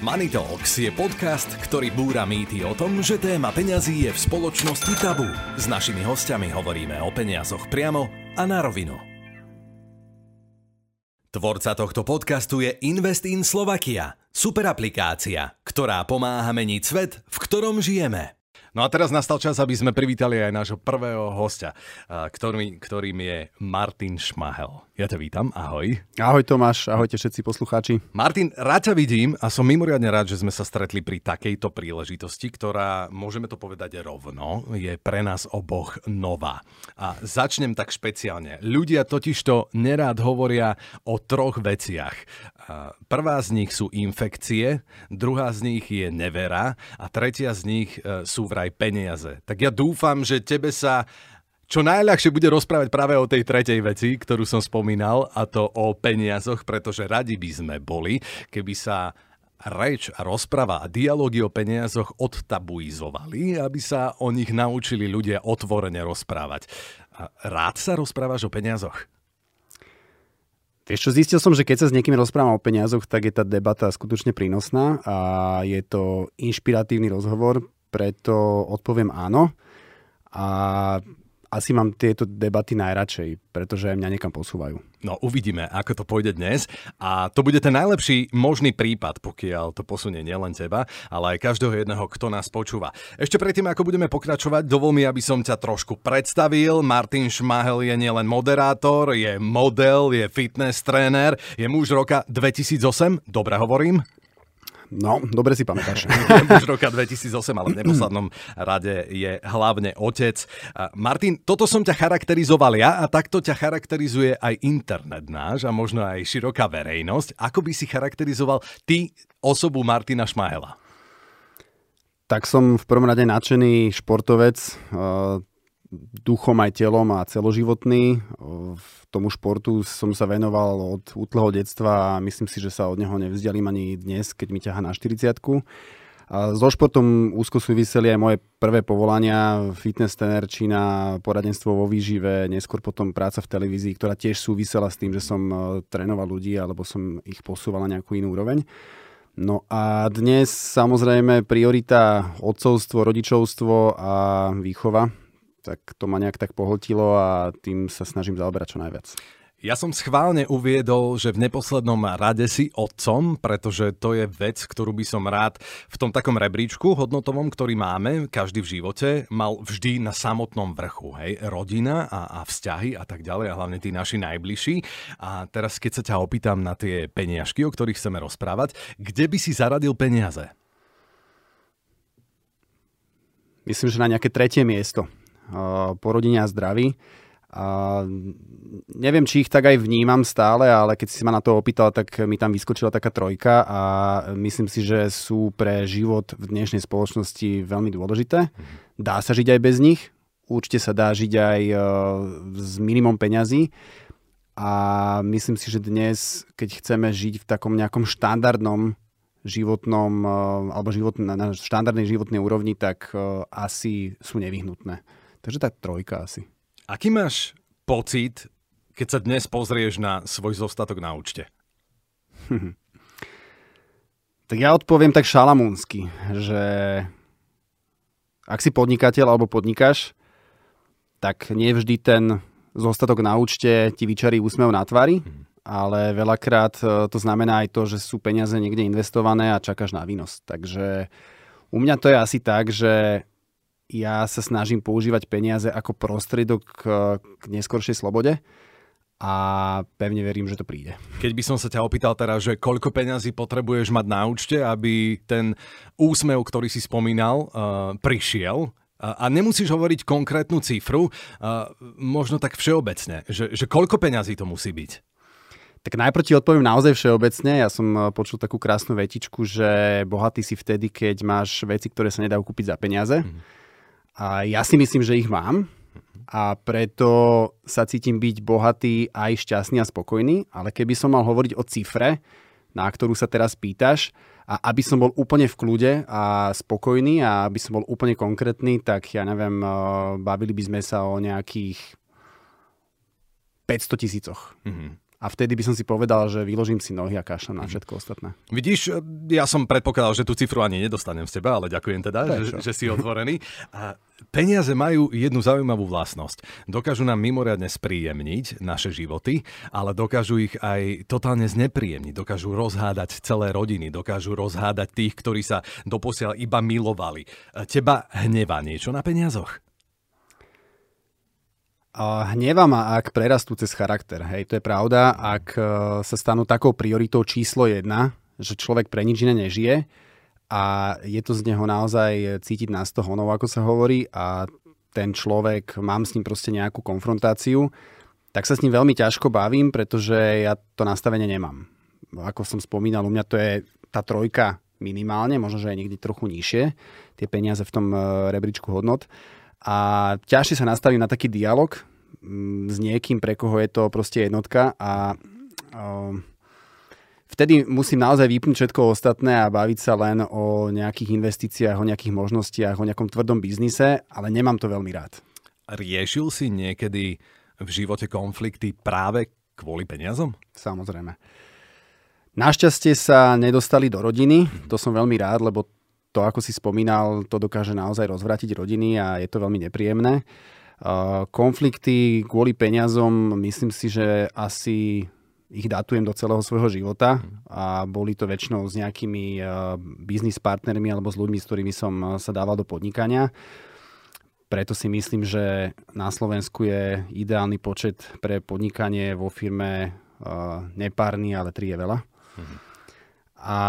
Money Talks je podcast, ktorý búra mýty o tom, že téma peňazí je v spoločnosti tabu. S našimi hostiami hovoríme o peniazoch priamo a na rovinu. Tvorca tohto podcastu je Invest in Slovakia, super aplikácia, ktorá pomáha meniť svet, v ktorom žijeme. No a teraz nastal čas, aby sme privítali aj nášho prvého hostia, ktorý, ktorým je Martin Šmahel. Ja ťa vítam, ahoj. Ahoj Tomáš, ahojte všetci poslucháči. Martin, rád ťa vidím a som mimoriadne rád, že sme sa stretli pri takejto príležitosti, ktorá, môžeme to povedať rovno, je pre nás oboch nová. A začnem tak špeciálne. Ľudia totižto nerád hovoria o troch veciach. Prvá z nich sú infekcie, druhá z nich je nevera a tretia z nich e, sú vraj peniaze. Tak ja dúfam, že tebe sa čo najľahšie bude rozprávať práve o tej tretej veci, ktorú som spomínal, a to o peniazoch, pretože radi by sme boli, keby sa reč a rozpráva a dialógy o peniazoch odtabuizovali, aby sa o nich naučili ľudia otvorene rozprávať. Rád sa rozprávaš o peniazoch? Vieš čo, zistil som, že keď sa s niekým rozprávam o peniazoch, tak je tá debata skutočne prínosná a je to inšpiratívny rozhovor, preto odpoviem áno. A asi mám tieto debaty najradšej, pretože mňa niekam posúvajú. No uvidíme, ako to pôjde dnes a to bude ten najlepší možný prípad, pokiaľ to posunie nielen teba, ale aj každého jedného, kto nás počúva. Ešte predtým, ako budeme pokračovať, dovol mi, aby som ťa trošku predstavil. Martin Šmahel je nielen moderátor, je model, je fitness tréner, je muž roka 2008, dobre hovorím? No, dobre si pamätáš. Už roka 2008, ale v neposlednom rade je hlavne otec. Martin, toto som ťa charakterizoval ja a takto ťa charakterizuje aj internet náš a možno aj široká verejnosť. Ako by si charakterizoval ty osobu Martina Šmahela? Tak som v prvom rade nadšený športovec, duchom aj telom a celoživotný. V tomu športu som sa venoval od útleho detstva a myslím si, že sa od neho nevzdialím ani dnes, keď mi ťaha na 40 a so športom úzko súviseli aj moje prvé povolania, fitness trener, čína, poradenstvo vo výžive, neskôr potom práca v televízii, ktorá tiež súvisela s tým, že som e, trénoval ľudí alebo som ich posúval na nejakú inú úroveň. No a dnes samozrejme priorita odcovstvo, rodičovstvo a výchova tak to ma nejak tak pohltilo a tým sa snažím zaoberať čo najviac. Ja som schválne uviedol, že v neposlednom rade si otcom, pretože to je vec, ktorú by som rád v tom takom rebríčku hodnotovom, ktorý máme, každý v živote, mal vždy na samotnom vrchu. Hej? Rodina a, a vzťahy a tak ďalej a hlavne tí naši najbližší. A teraz, keď sa ťa opýtam na tie peniažky, o ktorých chceme rozprávať, kde by si zaradil peniaze? Myslím, že na nejaké tretie miesto po rodine a zdraví. A neviem, či ich tak aj vnímam stále, ale keď si ma na to opýtal, tak mi tam vyskočila taká trojka a myslím si, že sú pre život v dnešnej spoločnosti veľmi dôležité. Dá sa žiť aj bez nich, určite sa dá žiť aj e, s minimum peňazí a myslím si, že dnes, keď chceme žiť v takom nejakom štandardnom životnom e, alebo život, na štandardnej životnej úrovni, tak e, asi sú nevyhnutné. Takže tá trojka asi. Aký máš pocit, keď sa dnes pozrieš na svoj zostatok na účte? tak ja odpoviem tak šalamúnsky, že ak si podnikateľ alebo podnikáš, tak nie vždy ten zostatok na účte ti vyčarí úsmev na tvári, hmm. ale veľakrát e, to znamená aj to, že sú peniaze niekde investované a čakáš na výnos. Takže u mňa to je asi tak, že ja sa snažím používať peniaze ako prostriedok k, k neskoršej slobode a pevne verím, že to príde. Keď by som sa ťa opýtal teraz, že koľko peňazí potrebuješ mať na účte, aby ten úsmev, ktorý si spomínal, uh, prišiel, a nemusíš hovoriť konkrétnu cifru, uh, možno tak všeobecne, že, že koľko peňazí to musí byť? Tak najprv ti odpoviem naozaj všeobecne. Ja som počul takú krásnu vetičku, že bohatý si vtedy, keď máš veci, ktoré sa nedajú kúpiť za peniaze. Mm. A ja si myslím, že ich mám a preto sa cítim byť bohatý, aj šťastný a spokojný, ale keby som mal hovoriť o cifre, na ktorú sa teraz pýtaš, a aby som bol úplne v kľude a spokojný a aby som bol úplne konkrétny, tak ja neviem, eh, bavili by sme sa o nejakých 500 tisícoch. Mm-hmm. a vtedy by som si povedal, že vyložím si nohy a kašľam na mhm. všetko ostatné. Vidíš, ja som predpokladal, že tú cifru ani nedostanem z teba, ale ďakujem teda, že, že si otvorený. A peniaze majú jednu zaujímavú vlastnosť. Dokážu nám mimoriadne spríjemniť naše životy, ale dokážu ich aj totálne znepríjemniť. Dokážu rozhádať celé rodiny, dokážu rozhádať tých, ktorí sa doposiaľ iba milovali. Teba hnevá niečo na peniazoch? Hneva ma, ak prerastú cez charakter. Hej, to je pravda. Ak e, sa stanú takou prioritou číslo jedna, že človek pre nič iné nežije a je to z neho naozaj cítiť na 100 honov, ako sa hovorí, a ten človek, mám s ním proste nejakú konfrontáciu, tak sa s ním veľmi ťažko bavím, pretože ja to nastavenie nemám. Ako som spomínal, u mňa to je tá trojka minimálne, možno, že aj niekde trochu nižšie, tie peniaze v tom e, rebríčku hodnot a ťažšie sa nastaví na taký dialog s niekým, pre koho je to proste jednotka a vtedy musím naozaj vypnúť všetko ostatné a baviť sa len o nejakých investíciách, o nejakých možnostiach, o nejakom tvrdom biznise, ale nemám to veľmi rád. Riešil si niekedy v živote konflikty práve kvôli peniazom? Samozrejme. Našťastie sa nedostali do rodiny, to som veľmi rád, lebo to, ako si spomínal, to dokáže naozaj rozvrátiť rodiny a je to veľmi nepríjemné. Konflikty kvôli peniazom, myslím si, že asi ich datujem do celého svojho života a boli to väčšinou s nejakými biznis partnermi alebo s ľuďmi, s ktorými som sa dával do podnikania. Preto si myslím, že na Slovensku je ideálny počet pre podnikanie vo firme nepárny, ale tri je veľa. Mhm. A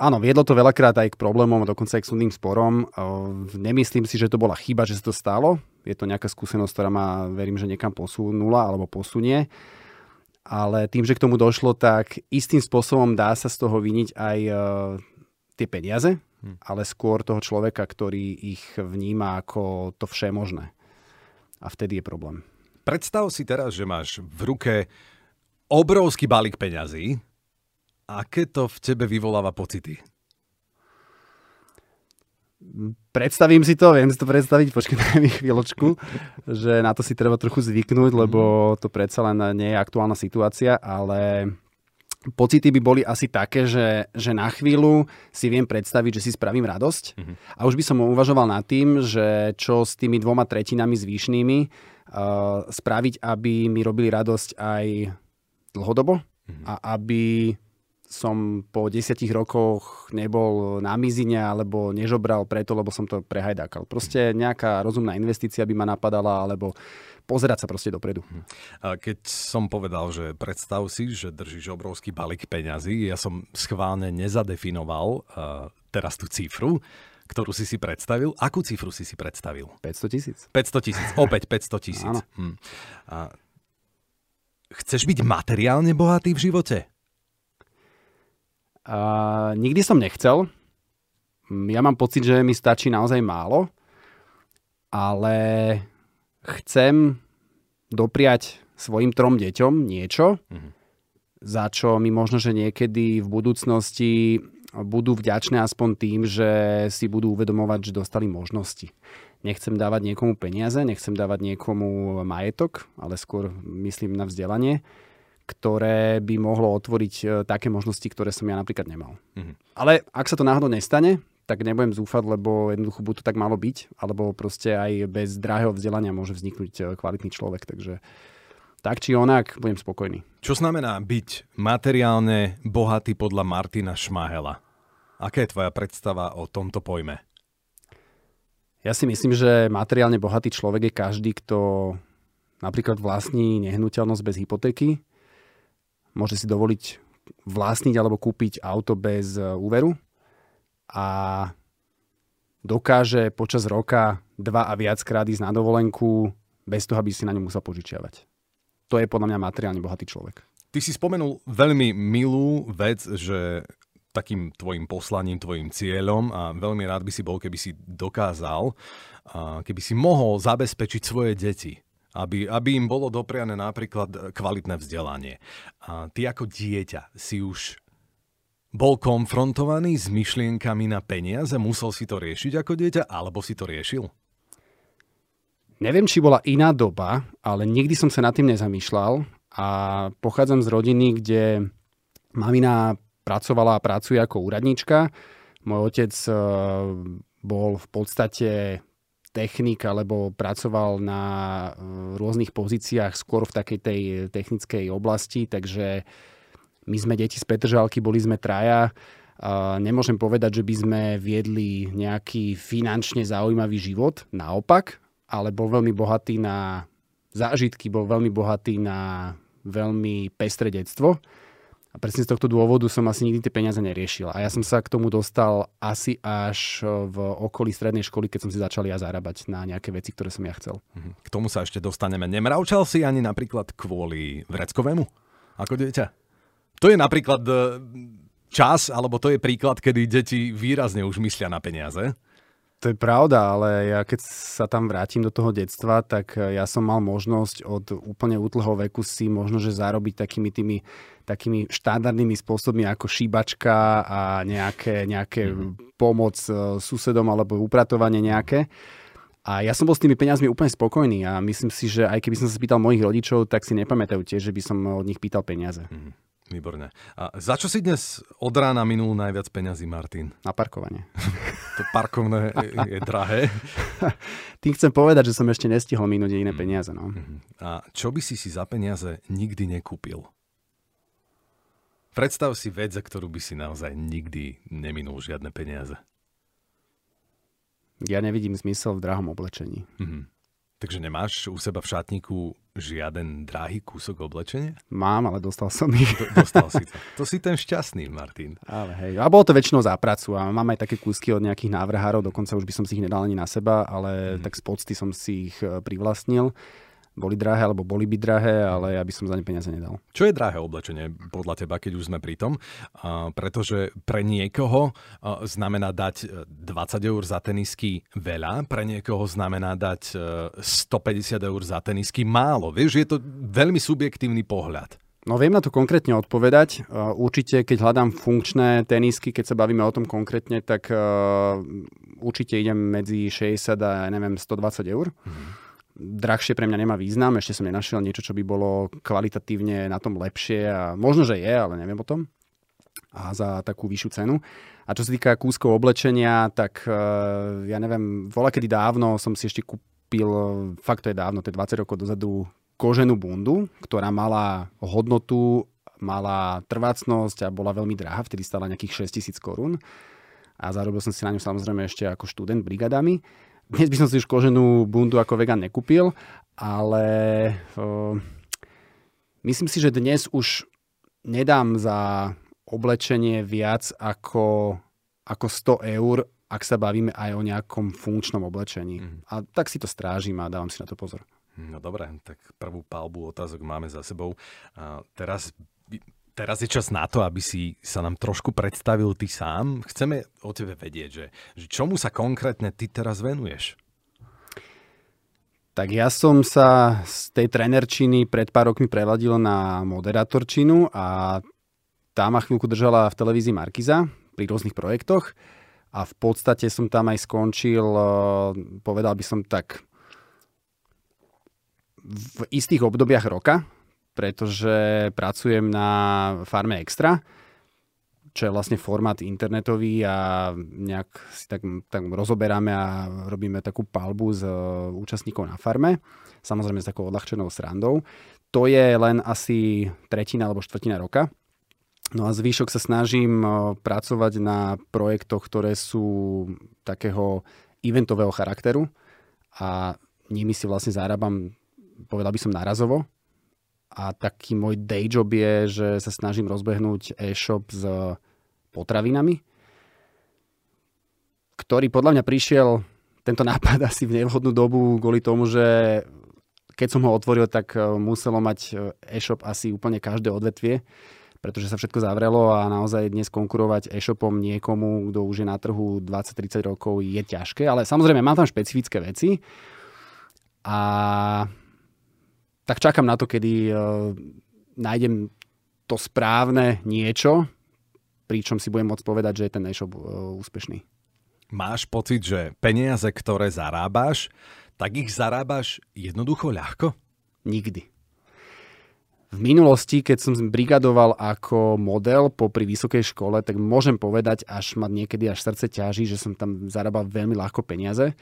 Áno, viedlo to veľakrát aj k problémom, dokonca aj k súdnym sporom. Nemyslím si, že to bola chyba, že sa to stalo. Je to nejaká skúsenosť, ktorá ma, verím, že niekam posunula alebo posunie. Ale tým, že k tomu došlo, tak istým spôsobom dá sa z toho vyniť aj uh, tie peniaze, hm. ale skôr toho človeka, ktorý ich vníma ako to všemožné. A vtedy je problém. Predstav si teraz, že máš v ruke obrovský balík peňazí, Aké to v tebe vyvoláva pocity? Predstavím si to, viem si to predstaviť, počkajte mi chvíľočku, že na to si treba trochu zvyknúť, lebo to predsa len nie je aktuálna situácia, ale pocity by boli asi také, že, že na chvíľu si viem predstaviť, že si spravím radosť mm-hmm. a už by som uvažoval nad tým, že čo s tými dvoma tretinami zvýšnými uh, spraviť, aby mi robili radosť aj dlhodobo mm-hmm. a aby som po desiatich rokoch nebol na mizine alebo nežobral preto, lebo som to prehajdákal. Proste nejaká rozumná investícia by ma napadala, alebo pozerať sa proste dopredu. Hm. Keď som povedal, že predstav si, že držíš obrovský balík peňazí, ja som schválne nezadefinoval uh, teraz tú cifru, ktorú si si predstavil. Akú cifru si si predstavil? 500 tisíc. 500 tisíc, opäť 500 tisíc. Hm. A chceš byť materiálne bohatý v živote? Uh, nikdy som nechcel. Ja mám pocit, že mi stačí naozaj málo, ale chcem dopriať svojim trom deťom niečo, mm-hmm. za čo mi možno, že niekedy v budúcnosti budú vďačné aspoň tým, že si budú uvedomovať, že dostali možnosti. Nechcem dávať niekomu peniaze, nechcem dávať niekomu majetok, ale skôr myslím na vzdelanie ktoré by mohlo otvoriť e, také možnosti, ktoré som ja napríklad nemal. Mm-hmm. Ale ak sa to náhodou nestane, tak nebudem zúfať, lebo jednoducho buď to tak malo byť, alebo proste aj bez drahého vzdelania môže vzniknúť e, kvalitný človek. Takže tak či onak, budem spokojný. Čo znamená byť materiálne bohatý podľa Martina Šmahela? Aká je tvoja predstava o tomto pojme? Ja si myslím, že materiálne bohatý človek je každý, kto napríklad vlastní nehnuteľnosť bez hypotéky, môže si dovoliť vlastniť alebo kúpiť auto bez e, úveru a dokáže počas roka dva a viackrát ísť na dovolenku bez toho, aby si na ňu musel požičiavať. To je podľa mňa materiálne bohatý človek. Ty si spomenul veľmi milú vec, že takým tvojim poslaním, tvojim cieľom a veľmi rád by si bol, keby si dokázal, keby si mohol zabezpečiť svoje deti aby, aby im bolo dopriané napríklad kvalitné vzdelanie. A ty ako dieťa si už bol konfrontovaný s myšlienkami na peniaze? Musel si to riešiť ako dieťa, alebo si to riešil? Neviem, či bola iná doba, ale nikdy som sa nad tým nezamýšľal a pochádzam z rodiny, kde mamina pracovala a pracuje ako úradnička. Môj otec e, bol v podstate technik alebo pracoval na e, rôznych pozíciách skôr v takej tej technickej oblasti, takže my sme deti z Petržalky, boli sme traja. Nemôžem povedať, že by sme viedli nejaký finančne zaujímavý život, naopak, ale bol veľmi bohatý na zážitky, bol veľmi bohatý na veľmi pestré detstvo. A presne z tohto dôvodu som asi nikdy tie peniaze neriešil. A ja som sa k tomu dostal asi až v okolí strednej školy, keď som si začal ja zarábať na nejaké veci, ktoré som ja chcel. Mhm. K tomu sa ešte dostaneme. Nemravčal si ani napríklad kvôli vreckovému? Ako dieťa? To je napríklad e, čas, alebo to je príklad, kedy deti výrazne už myslia na peniaze. To je pravda, ale ja keď sa tam vrátim do toho detstva, tak eh, ja som mal možnosť od úplne útleho veku si možno, že zarobiť takými tými takými štandardnými spôsobmi ako šíbačka a nejaké, nejaké mm. pomoc eh, susedom alebo upratovanie nejaké. A ja som bol s tými peniazmi úplne spokojný a myslím si, že aj keby som sa spýtal mojich rodičov, tak si nepamätajú tiež, že by som od nich pýtal peniaze. Mm. Výborne. A za čo si dnes od rána minul najviac peňazí, Martin? Na parkovanie. to parkovné je drahé. Tým chcem povedať, že som ešte nestihol minúť iné mhm. peniaze. No. Mhm. A čo by si si za peniaze nikdy nekúpil? Predstav si vec, za ktorú by si naozaj nikdy neminul žiadne peniaze. Ja nevidím zmysel v drahom oblečení. Mm-hmm. Takže nemáš u seba v šatníku žiaden drahý kúsok oblečenia? Mám, ale dostal som ich. Do, dostal si to. To si ten šťastný, Martin. Ale hej, a bolo to väčšinou za pracu a mám aj také kúsky od nejakých návrhárov, dokonca už by som si ich nedal ani na seba, ale mm. tak z pocty som si ich eh, privlastnil boli drahé, alebo boli by drahé, ale ja by som za ne peniaze nedal. Čo je drahé oblečenie podľa teba, keď už sme pri tom? Uh, pretože pre niekoho uh, znamená dať 20 e, eur za tenisky veľa, pre niekoho znamená dať uh, 150 eur za tenisky málo. Vieš, je to veľmi subjektívny pohľad. No viem na to konkrétne odpovedať. Určite, keď hľadám funkčné tenisky, keď sa bavíme o tom konkrétne, tak určite idem medzi 60 a neviem, 120 eur. Mm drahšie pre mňa nemá význam, ešte som nenašiel niečo, čo by bolo kvalitatívne na tom lepšie a možno, že je, ale neviem o tom a za takú vyššiu cenu. A čo sa týka kúskov oblečenia, tak e, ja neviem, voľa kedy dávno som si ešte kúpil, fakt to je dávno, to je 20 rokov dozadu, koženú bundu, ktorá mala hodnotu, mala trvácnosť a bola veľmi drahá, vtedy stala nejakých 6000 korún. A zarobil som si na ňu samozrejme ešte ako študent brigadami. Dnes by som si už koženú bundu ako vegan nekúpil, ale uh, myslím si, že dnes už nedám za oblečenie viac ako, ako 100 eur, ak sa bavíme aj o nejakom funkčnom oblečení. Mm. A tak si to strážim a dávam si na to pozor. No dobre, tak prvú palbu otázok máme za sebou. A teraz teraz je čas na to, aby si sa nám trošku predstavil ty sám. Chceme o tebe vedieť, že, že čomu sa konkrétne ty teraz venuješ? Tak ja som sa z tej trenerčiny pred pár rokmi preladil na moderátorčinu a tá ma chvíľku držala v televízii Markiza pri rôznych projektoch a v podstate som tam aj skončil, povedal by som tak, v istých obdobiach roka, pretože pracujem na farme Extra, čo je vlastne formát internetový a nejak si tak, tak rozoberáme a robíme takú palbu s e, účastníkov na farme, samozrejme s takou odľahčenou srandou. To je len asi tretina alebo štvrtina roka. No a zvyšok sa snažím e, pracovať na projektoch, ktoré sú takého eventového charakteru a nimi si vlastne zárábam, povedal by som, narazovo, a taký môj day job je, že sa snažím rozbehnúť e-shop s potravinami, ktorý podľa mňa prišiel tento nápad asi v nevhodnú dobu kvôli tomu, že keď som ho otvoril, tak e, muselo mať e, e-shop asi úplne každé odvetvie, pretože sa všetko zavrelo a naozaj dnes konkurovať e-shopom niekomu, kto už je na trhu 20-30 rokov, je ťažké. Ale samozrejme, mám tam špecifické veci a tak čakám na to, kedy uh, nájdem to správne niečo, pričom si budem môcť povedať, že je ten e-shop uh, úspešný. Máš pocit, že peniaze, ktoré zarábaš, tak ich zarábaš jednoducho ľahko? Nikdy. V minulosti, keď som brigadoval ako model popri vysokej škole, tak môžem povedať, až ma niekedy až srdce ťaží, že som tam zarábal veľmi ľahko peniaze.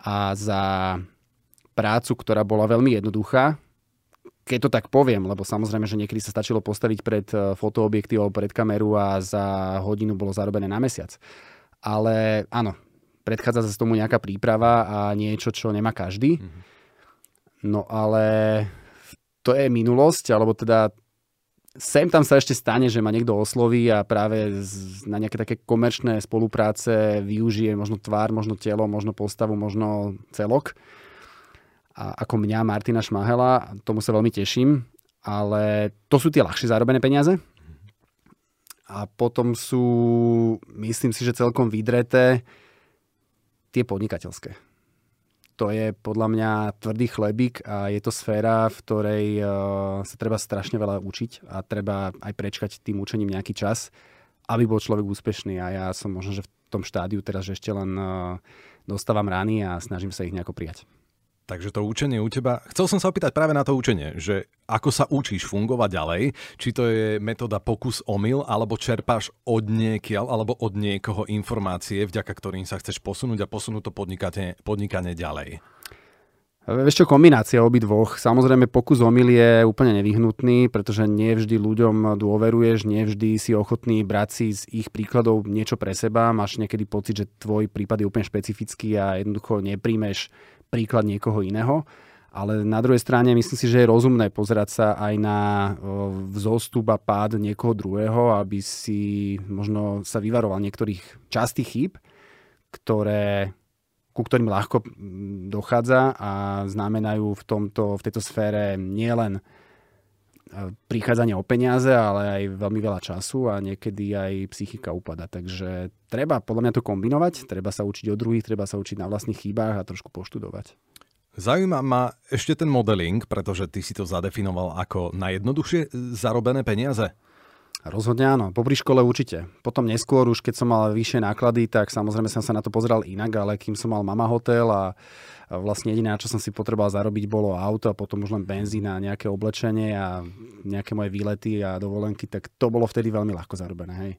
A za prácu, ktorá bola veľmi jednoduchá, keď to tak poviem, lebo samozrejme, že niekedy sa stačilo postaviť pred e, fotoobjektív pred kameru a za hodinu bolo zarobené na mesiac. Ale áno, predchádza sa tomu nejaká príprava a niečo, čo nemá každý. Mm-hmm. No ale to je minulosť, alebo teda sem tam sa ešte stane, že ma niekto osloví a práve na nejaké také komerčné spolupráce využije možno tvár, možno telo, možno postavu, možno celok. Ako mňa, Martina Šmahela, tomu sa veľmi teším, ale to sú tie ľahšie zarobené peniaze. A potom sú, myslím si, že celkom vydreté tie podnikateľské to je podľa mňa tvrdý chlebík a je to sféra, v ktorej uh, sa treba strašne veľa učiť a treba aj prečkať tým učením nejaký čas, aby bol človek úspešný a ja som možno, že v tom štádiu teraz, že ešte len uh, dostávam rány a snažím sa ich nejako prijať. Takže to učenie u teba, chcel som sa opýtať práve na to učenie, že ako sa učíš fungovať ďalej, či to je metóda pokus omyl, alebo čerpáš od niekiaľ, alebo od niekoho informácie, vďaka ktorým sa chceš posunúť a posunúť to podnikanie, podnikanie ďalej. Vieš čo, kombinácia obidvoch. Samozrejme, pokus omyl je úplne nevyhnutný, pretože nie vždy ľuďom dôveruješ, nie vždy si ochotný brať si z ich príkladov niečo pre seba. Máš niekedy pocit, že tvoj prípad je úplne špecifický a jednoducho nepríjmeš príklad niekoho iného. Ale na druhej strane myslím si, že je rozumné pozerať sa aj na vzostup a pád niekoho druhého, aby si možno sa vyvaroval niektorých častých chýb, ktoré, ku ktorým ľahko dochádza a znamenajú v, tomto, v tejto sfére nielen prichádzanie o peniaze, ale aj veľmi veľa času a niekedy aj psychika upada. Takže treba podľa mňa to kombinovať, treba sa učiť od druhých, treba sa učiť na vlastných chýbách a trošku poštudovať. Zaujíma ma ešte ten modeling, pretože ty si to zadefinoval ako najjednoduchšie zarobené peniaze. Rozhodne áno, popri škole určite. Potom neskôr, už keď som mal vyššie náklady, tak samozrejme som sa na to pozeral inak, ale kým som mal mama hotel a vlastne jediné, čo som si potreboval zarobiť, bolo auto a potom už len benzín a nejaké oblečenie a nejaké moje výlety a dovolenky, tak to bolo vtedy veľmi ľahko zarobené. Hej.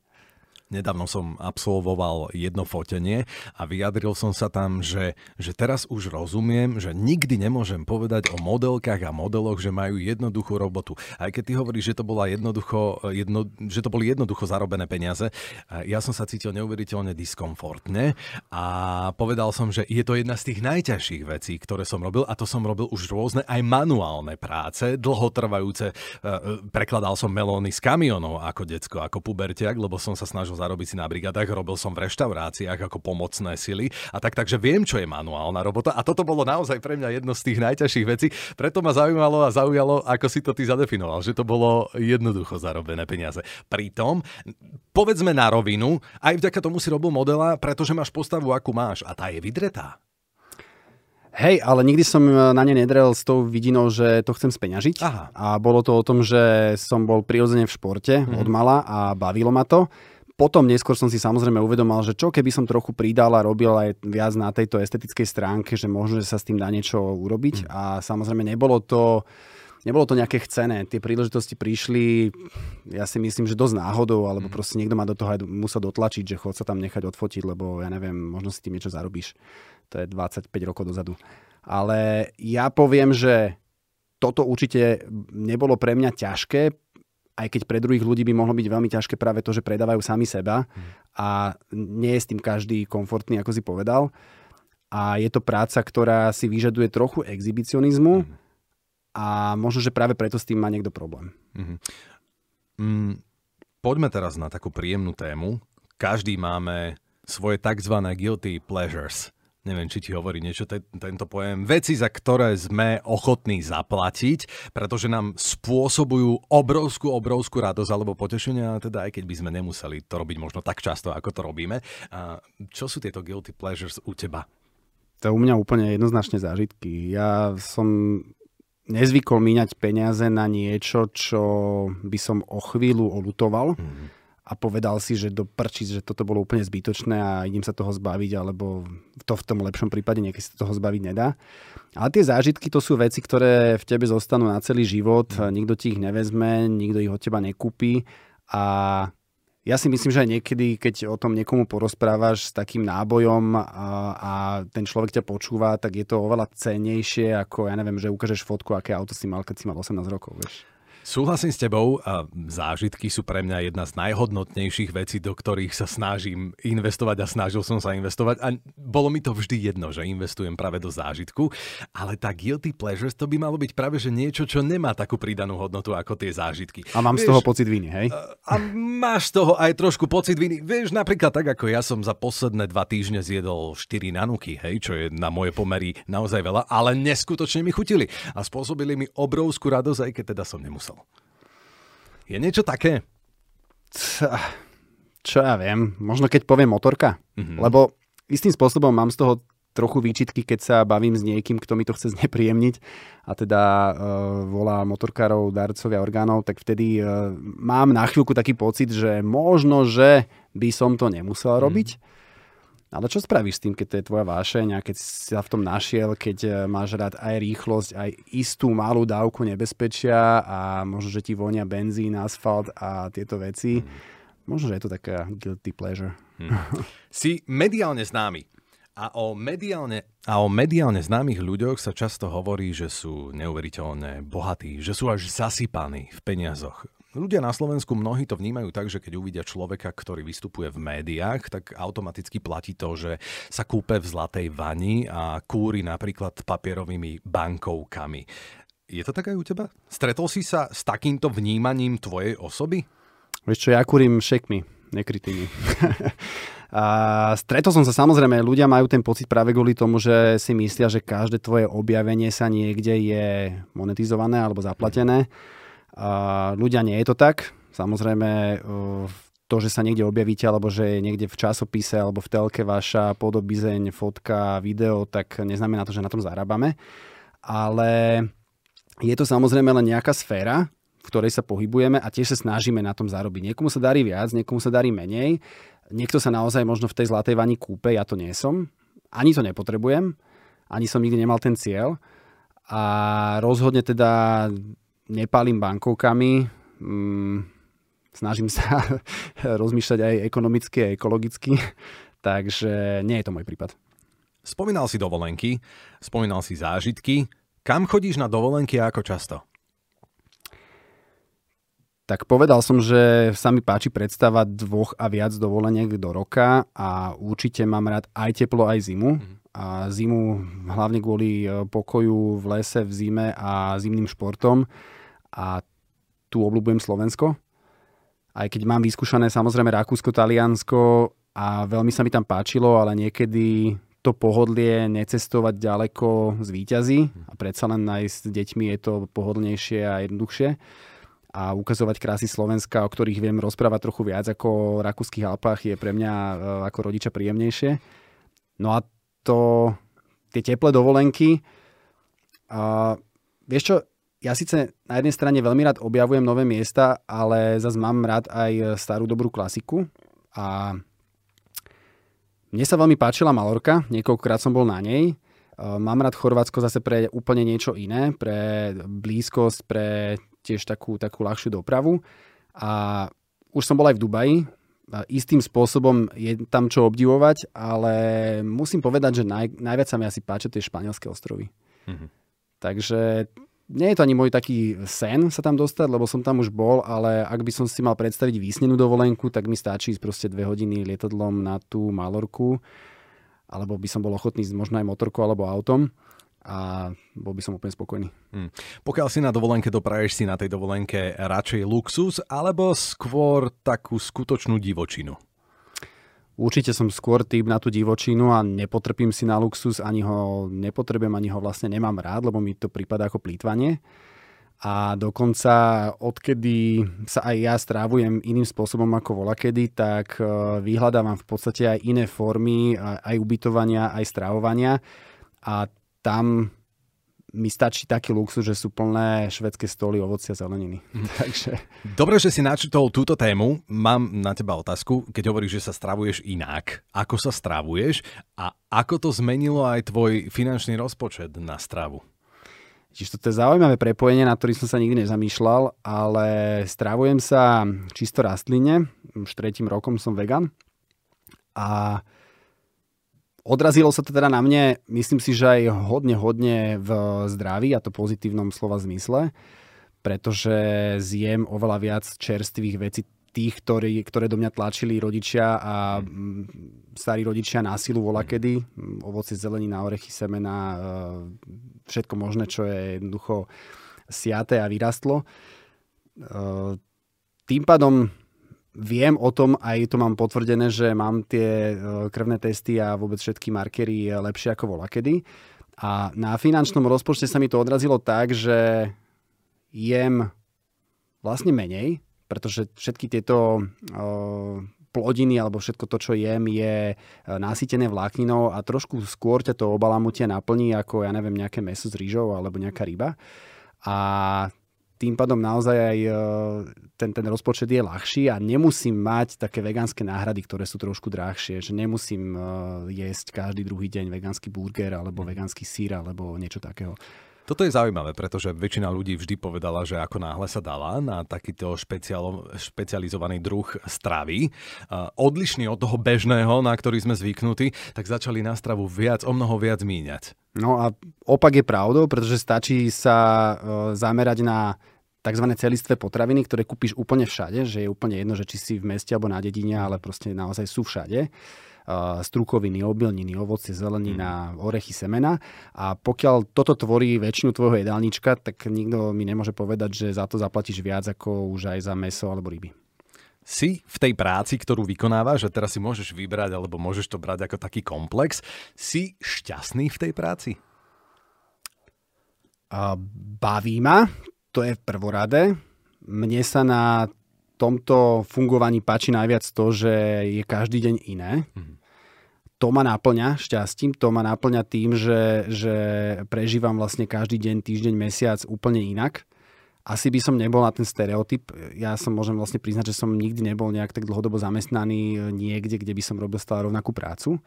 Nedávno som absolvoval jedno fotenie a vyjadril som sa tam, že, že teraz už rozumiem, že nikdy nemôžem povedať o modelkách a modeloch, že majú jednoduchú robotu. Aj keď ty hovoríš, že to, bola jednoducho, jedno, že to boli jednoducho zarobené peniaze, ja som sa cítil neuveriteľne diskomfortne a povedal som, že je to jedna z tých najťažších vecí, ktoré som robil a to som robil už rôzne aj manuálne práce, dlhotrvajúce. E, e, prekladal som melóny z kamionov ako decko, ako pubertiak, lebo som sa snažil zarobiť si na brigadách, robil som v reštauráciách ako pomocné sily a tak, takže viem, čo je manuálna robota a toto bolo naozaj pre mňa jedno z tých najťažších vecí. Preto ma zaujímalo a zaujalo, ako si to ty zadefinoval, že to bolo jednoducho zarobené peniaze. Pritom, povedzme na rovinu, aj vďaka tomu si robil modela, pretože máš postavu, akú máš a tá je vydretá. Hej, ale nikdy som e, na ne nedrel s tou vidinou, že to chcem speňažiť. Aha. A bolo to o tom, že som bol prirodzene v športe mm. od mala a bavilo ma to potom neskôr som si samozrejme uvedomal, že čo keby som trochu pridal a robil aj viac na tejto estetickej stránke, že možno, že sa s tým dá niečo urobiť. Mm. A samozrejme nebolo to, nebolo to nejaké chcené. Tie príležitosti prišli, ja si myslím, že dosť náhodou, alebo mm. proste niekto ma do toho aj musel dotlačiť, že chod sa tam nechať odfotiť, lebo ja neviem, možno si tým niečo zarobíš. To je 25 rokov dozadu. Ale ja poviem, že toto určite nebolo pre mňa ťažké, aj keď pre druhých ľudí by mohlo byť veľmi ťažké práve to, že predávajú sami seba a nie je s tým každý komfortný, ako si povedal. A je to práca, ktorá si vyžaduje trochu exhibicionizmu a možno, že práve preto s tým má niekto problém. Mm-hmm. Mm, poďme teraz na takú príjemnú tému. Každý máme svoje tzv. guilty pleasures neviem, či ti hovorí niečo te, tento pojem, veci, za ktoré sme ochotní zaplatiť, pretože nám spôsobujú obrovskú, obrovskú radosť alebo potešenie, teda aj keď by sme nemuseli to robiť možno tak často, ako to robíme. A čo sú tieto guilty pleasures u teba? To u mňa úplne jednoznačne zážitky. Ja som nezvykol míňať peniaze na niečo, čo by som o chvíľu olutoval. Mm-hmm a povedal si, že do prčic, že toto bolo úplne zbytočné a idem sa toho zbaviť, alebo to v tom lepšom prípade niekedy sa toho zbaviť nedá. Ale tie zážitky to sú veci, ktoré v tebe zostanú na celý život, mm. nikto ti ich nevezme, nikto ich od teba nekúpi a ja si myslím, že aj niekedy, keď o tom niekomu porozprávaš s takým nábojom a, a ten človek ťa počúva, tak je to oveľa cennejšie, ako ja neviem, že ukážeš fotku, aké auto si mal, keď si mal 18 rokov. Vieš. Súhlasím s tebou a zážitky sú pre mňa jedna z najhodnotnejších vecí, do ktorých sa snažím investovať a snažil som sa investovať a bolo mi to vždy jedno, že investujem práve do zážitku, ale tá guilty pleasures to by malo byť práve že niečo, čo nemá takú pridanú hodnotu ako tie zážitky. A mám Vieš, z toho pocit viny, hej? A máš z toho aj trošku pocit viny. Vieš, napríklad tak ako ja som za posledné dva týždne zjedol 4 nanuky, hej, čo je na moje pomery naozaj veľa, ale neskutočne mi chutili a spôsobili mi obrovskú radosť, aj keď teda som nemusel. Je niečo také? Čo ja viem, možno keď poviem motorka, mm-hmm. lebo istým spôsobom mám z toho trochu výčitky, keď sa bavím s niekým, kto mi to chce znepríjemniť a teda uh, volá motorkárov, darcovia orgánov, tak vtedy uh, mám na chvíľku taký pocit, že možno, že by som to nemusel mm. Ale čo spravíš s tým, keď to je tvoja vášeň a keď si sa v tom našiel, keď e, máš rád aj rýchlosť, aj istú malú dávku nebezpečia a možno, že ti vonia benzín, asfalt a tieto veci. Možno, že je to taká guilty pleasure. Hmm. Si mediálne známy. A o mediálne, a o mediálne známych ľuďoch sa často hovorí, že sú neuveriteľne bohatí, že sú až zasypaní v peniazoch. Ľudia na Slovensku mnohí to vnímajú tak, že keď uvidia človeka, ktorý vystupuje v médiách, tak automaticky platí to, že sa kúpe v zlatej vani a kúri napríklad papierovými bankovkami. Je to tak aj u teba? Stretol si sa s takýmto vnímaním tvojej osoby? Vieš čo, ja kúrim šekmi, nekrytými. A stretol som sa samozrejme, ľudia majú ten pocit práve kvôli tomu, že si myslia, že každé tvoje objavenie sa niekde je monetizované alebo zaplatené. A ľudia nie je to tak. Samozrejme, to, že sa niekde objavíte, alebo že je niekde v časopise alebo v telke vaša podobizeň, fotka, video, tak neznamená to, že na tom zarábame. Ale je to samozrejme len nejaká sféra, v ktorej sa pohybujeme a tiež sa snažíme na tom zarobiť. Niekomu sa darí viac, niekomu sa darí menej. Niekto sa naozaj možno v tej zlatej vani kúpe, ja to nie som. Ani to nepotrebujem, ani som nikdy nemal ten cieľ. A rozhodne teda nepálim bankovkami, mm, snažím sa rozmýšľať aj ekonomicky a ekologicky, takže nie je to môj prípad. Spomínal si dovolenky, spomínal si zážitky. Kam chodíš na dovolenky a ako často? Tak povedal som, že sa mi páči predstava dvoch a viac dovoleniek do roka a určite mám rád aj teplo, aj zimu. Mm. A zimu hlavne kvôli e, pokoju v lese, v zime a zimným športom a tu obľúbujem Slovensko. Aj keď mám vyskúšané samozrejme Rakúsko, Taliansko a veľmi sa mi tam páčilo, ale niekedy to pohodlie necestovať ďaleko z výťazí a predsa len aj s deťmi je to pohodlnejšie a jednoduchšie a ukazovať krásy Slovenska, o ktorých viem rozprávať trochu viac ako o rakúskych Alpách je pre mňa e, ako rodiča príjemnejšie. No a to, tie teplé dovolenky, a vieš čo, ja síce na jednej strane veľmi rád objavujem nové miesta, ale zase mám rád aj starú dobrú klasiku a mne sa veľmi páčila Malorka, niekoľkokrát som bol na nej. Mám rád Chorvátsko zase pre úplne niečo iné, pre blízkosť, pre tiež takú, takú ľahšiu dopravu. A už som bol aj v Dubaji, istým spôsobom je tam čo obdivovať, ale musím povedať, že naj, najviac sa mi asi páčia tie španielské ostrovy. Mm-hmm. Takže nie je to ani môj taký sen sa tam dostať, lebo som tam už bol, ale ak by som si mal predstaviť výsnenú dovolenku, tak mi stačí ísť proste dve hodiny lietadlom na tú Malorku, alebo by som bol ochotný ísť možno aj motorkou alebo autom a bol by som úplne spokojný. Hmm. Pokiaľ si na dovolenke dopraješ si na tej dovolenke radšej luxus alebo skôr takú skutočnú divočinu? Určite som skôr typ na tú divočinu a nepotrpím si na luxus, ani ho nepotrebujem, ani ho vlastne nemám rád, lebo mi to prípada ako plýtvanie. A dokonca odkedy sa aj ja strávujem iným spôsobom ako volakedy, tak e, vyhľadávam v podstate aj iné formy, aj ubytovania, aj strávovania. A tam mi stačí taký luxus, že sú plné švedské stoly, ovocia, zeleniny. Mm. Takže... Dobre, že si načítol túto tému. Mám na teba otázku. Keď hovoríš, že sa stravuješ inak, ako sa stravuješ a ako to zmenilo aj tvoj finančný rozpočet na stravu? Čiže to je zaujímavé prepojenie, na ktorý som sa nikdy nezamýšľal, ale strávujem sa čisto rastline. Už tretím rokom som vegan. A odrazilo sa to teda na mne, myslím si, že aj hodne, hodne v zdraví, a to pozitívnom slova zmysle, pretože zjem oveľa viac čerstvých vecí, tých, ktorí, ktoré do mňa tlačili rodičia a mm, starí rodičia na silu volakedy. Ovocie, zelenina, orechy, semena, e, všetko možné, čo je jednoducho siaté a vyrastlo. E, tým pádom viem o tom, aj to mám potvrdené, že mám tie e, krvné testy a vôbec všetky markery lepšie ako volakedy. A na finančnom rozpočte sa mi to odrazilo tak, že jem vlastne menej, pretože všetky tieto plodiny alebo všetko to, čo jem, je e, nasytené vlákninou a trošku skôr ťa to obalamutia naplní ako, ja neviem, nejaké meso s rýžou alebo nejaká ryba. A tým pádom naozaj aj e, ten, ten rozpočet je ľahší a nemusím mať také vegánske náhrady, ktoré sú trošku drahšie, že nemusím e, jesť každý druhý deň vegánsky burger alebo vegánsky sír alebo niečo takého. Toto je zaujímavé, pretože väčšina ľudí vždy povedala, že ako náhle sa dala na takýto špeciál, špecializovaný druh stravy, odlišný od toho bežného, na ktorý sme zvyknutí, tak začali na stravu viac, o mnoho viac míňať. No a opak je pravdou, pretože stačí sa e, zamerať na tzv. celistvé potraviny, ktoré kúpiš úplne všade, že je úplne jedno, že či si v meste alebo na dedine, ale proste naozaj sú všade strukoviny, obilniny, ovocie, zelenina, mm. orechy, semena. A pokiaľ toto tvorí väčšinu tvojho jedálnička, tak nikto mi nemôže povedať, že za to zaplatíš viac ako už aj za meso alebo ryby. Si v tej práci, ktorú vykonávaš, že teraz si môžeš vybrať, alebo môžeš to brať ako taký komplex, si šťastný v tej práci? A baví ma, to je v prvorade. Mne sa na tomto fungovaní páči najviac to, že je každý deň iné. Mm to ma náplňa šťastím, to ma náplňa tým, že, že prežívam vlastne každý deň, týždeň, mesiac úplne inak. Asi by som nebol na ten stereotyp. Ja som môžem vlastne priznať, že som nikdy nebol nejak tak dlhodobo zamestnaný niekde, kde by som robil stále rovnakú prácu.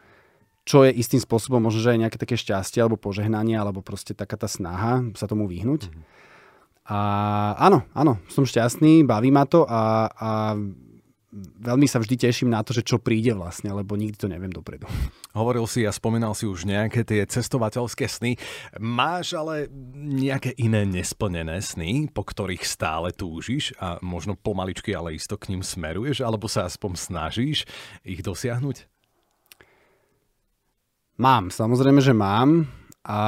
Čo je istým spôsobom možno, že aj nejaké také šťastie alebo požehnanie, alebo proste taká tá snaha sa tomu vyhnúť. Mm-hmm. A áno, áno, som šťastný, baví ma to a, a veľmi sa vždy teším na to, že čo príde vlastne, lebo nikdy to neviem dopredu. Hovoril si a spomínal si už nejaké tie cestovateľské sny. Máš ale nejaké iné nesplnené sny, po ktorých stále túžiš a možno pomaličky, ale isto k ním smeruješ, alebo sa aspoň snažíš ich dosiahnuť? Mám, samozrejme, že mám a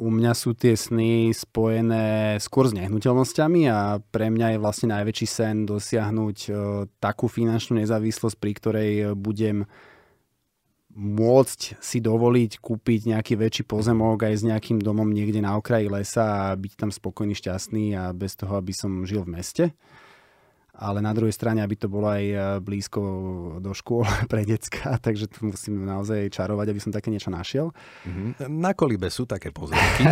u mňa sú tie sny spojené skôr s nehnuteľnosťami a pre mňa je vlastne najväčší sen dosiahnuť e, takú finančnú nezávislosť, pri ktorej budem môcť si dovoliť kúpiť nejaký väčší pozemok aj s nejakým domom niekde na okraji lesa a byť tam spokojný, šťastný a bez toho, aby som žil v meste ale na druhej strane, aby to bolo aj e, blízko do škôl pre decka, takže to musím naozaj čarovať, aby som také niečo našiel. Mm-hmm. Na kolibe sú také pozemky.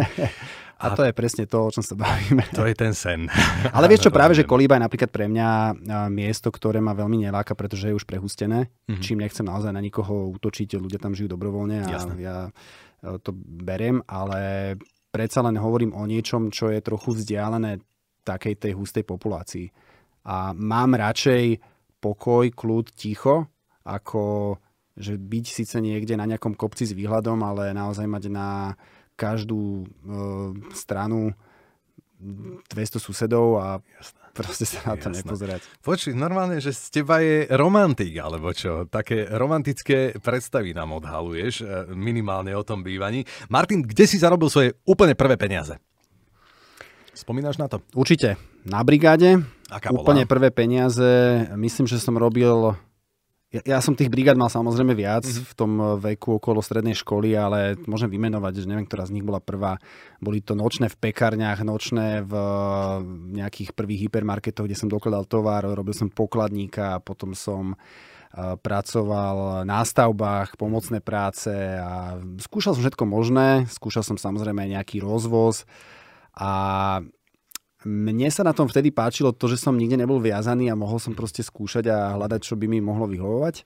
a, a to je presne to, o čom sa bavíme. To je ten sen. ale vieš čo, práve, že kolíba je napríklad pre mňa e, miesto, ktoré ma veľmi neláka, pretože je už prehustené, mm-hmm. čím nechcem naozaj na nikoho útočiť, ľudia tam žijú dobrovoľne a Jasne. ja e, to beriem, ale predsa len hovorím o niečom, čo je trochu vzdialené takej tej hustej populácii a mám radšej pokoj, kľud, ticho, ako že byť síce niekde na nejakom kopci s výhľadom, ale naozaj mať na každú e, stranu 200 susedov a Jasné. proste sa na to Jasné. nepozerať. Počuj, normálne, že z teba je romantik, alebo čo? Také romantické predstavy nám odhaluješ, e, minimálne o tom bývaní. Martin, kde si zarobil svoje úplne prvé peniaze? Spomínaš na to? Určite. Na brigáde. Aká Úplne prvé peniaze. Myslím, že som robil Ja, ja som tých brigád mal samozrejme viac mm-hmm. v tom veku okolo strednej školy, ale môžem vymenovať, že neviem, ktorá z nich bola prvá. Boli to nočné v pekárniach, nočné v nejakých prvých hypermarketoch, kde som dokladal tovar, robil som pokladníka, potom som pracoval na stavbách, pomocné práce a skúšal som všetko možné, skúšal som samozrejme aj nejaký rozvoz a mne sa na tom vtedy páčilo to, že som nikde nebol viazaný a mohol som proste skúšať a hľadať, čo by mi mohlo vyhovovať.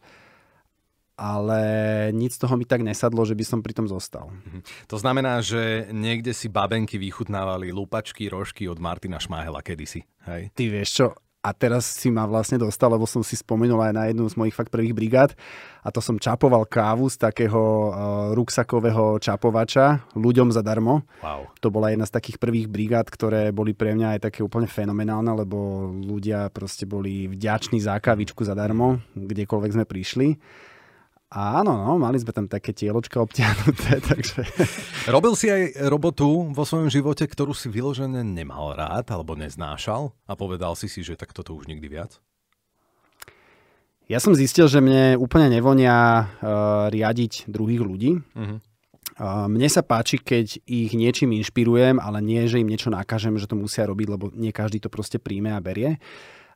Ale nic z toho mi tak nesadlo, že by som pri tom zostal. Mhm. To znamená, že niekde si babenky vychutnávali lupačky, rožky od Martina Šmáhela kedysi, hej? Ty vieš čo, a teraz si ma vlastne dostal, lebo som si spomenul aj na jednu z mojich fakt prvých brigád a to som čapoval kávu z takého uh, ruksakového čapovača ľuďom zadarmo. Wow. To bola jedna z takých prvých brigád, ktoré boli pre mňa aj také úplne fenomenálne, lebo ľudia proste boli vďační za kavičku zadarmo, kdekoľvek sme prišli. Áno, no, mali sme tam také tieločka obtiahnuté, takže... Robil si aj robotu vo svojom živote, ktorú si vyložené nemal rád alebo neznášal a povedal si si, že tak toto už nikdy viac? Ja som zistil, že mne úplne nevonia uh, riadiť druhých ľudí. Uh-huh. Uh, mne sa páči, keď ich niečím inšpirujem, ale nie, že im niečo nakážem, že to musia robiť, lebo nie každý to proste príjme a berie.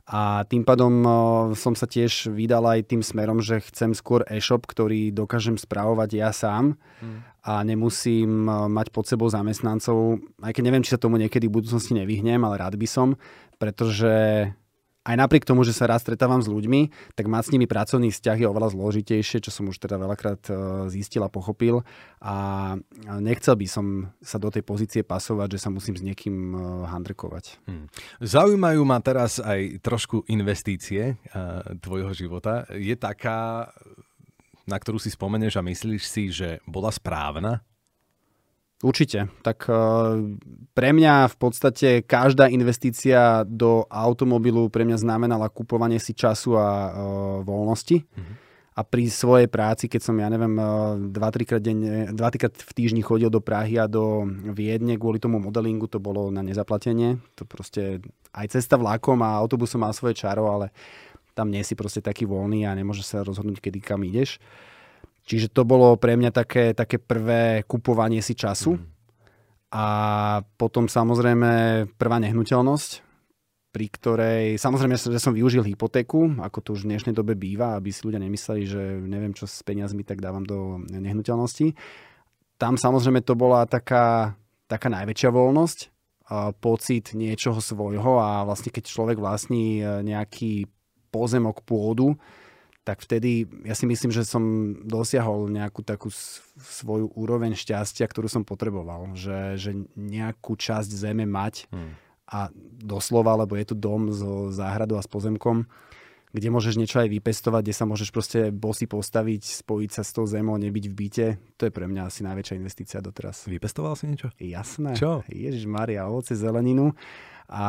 A tým pádom som sa tiež vydal aj tým smerom, že chcem skôr e-shop, ktorý dokážem správovať ja sám hmm. a nemusím mať pod sebou zamestnancov, aj keď neviem, či sa tomu niekedy v budúcnosti nevyhnem, ale rád by som, pretože aj napriek tomu, že sa raz stretávam s ľuďmi, tak mať s nimi pracovný vzťah je oveľa zložitejšie, čo som už teda veľakrát e, zistil a pochopil. A nechcel by som sa do tej pozície pasovať, že sa musím s niekým e, handrekovať. Hmm. Zaujímajú ma teraz aj trošku investície tvojho života. Je taká, na ktorú si spomeneš a myslíš si, že bola správna? Určite. Tak eh, pre mňa v podstate každá investícia do automobilu pre mňa znamenala kupovanie si času a uh, voľnosti. Mm-hmm. A pri svojej práci, keď som, ja neviem, 2-3 eh, krát, denne, 2 krát v týždni chodil do Prahy a do Viedne kvôli tomu modelingu, to bolo na nezaplatenie. To proste aj cesta vlakom a autobusom má svoje čaro, ale tam nie si proste taký voľný a nemôžeš sa rozhodnúť, kedy kam ideš. Uh, Čiže to bolo pre mňa také, také prvé kupovanie si času. Mm. A potom samozrejme prvá nehnuteľnosť, pri ktorej, samozrejme, že som využil hypotéku, ako to už v dnešnej dobe býva, aby si ľudia nemysleli, že neviem čo s peniazmi, tak dávam do nehnuteľnosti. Tam samozrejme to bola taká, taká najväčšia voľnosť, pocit niečoho svojho a vlastne keď človek vlastní e, nejaký pozemok pôdu, tak vtedy ja si myslím, že som dosiahol nejakú takú svoju úroveň šťastia, ktorú som potreboval. Že, že nejakú časť zeme mať hmm. a doslova, lebo je tu dom so záhradou a s pozemkom, kde môžeš niečo aj vypestovať, kde sa môžeš proste bosy postaviť, spojiť sa s tou zemou, nebyť v byte. To je pre mňa asi najväčšia investícia doteraz. Vypestoval si niečo? Jasné. Čo? Ježiš Maria, ovoce, zeleninu. A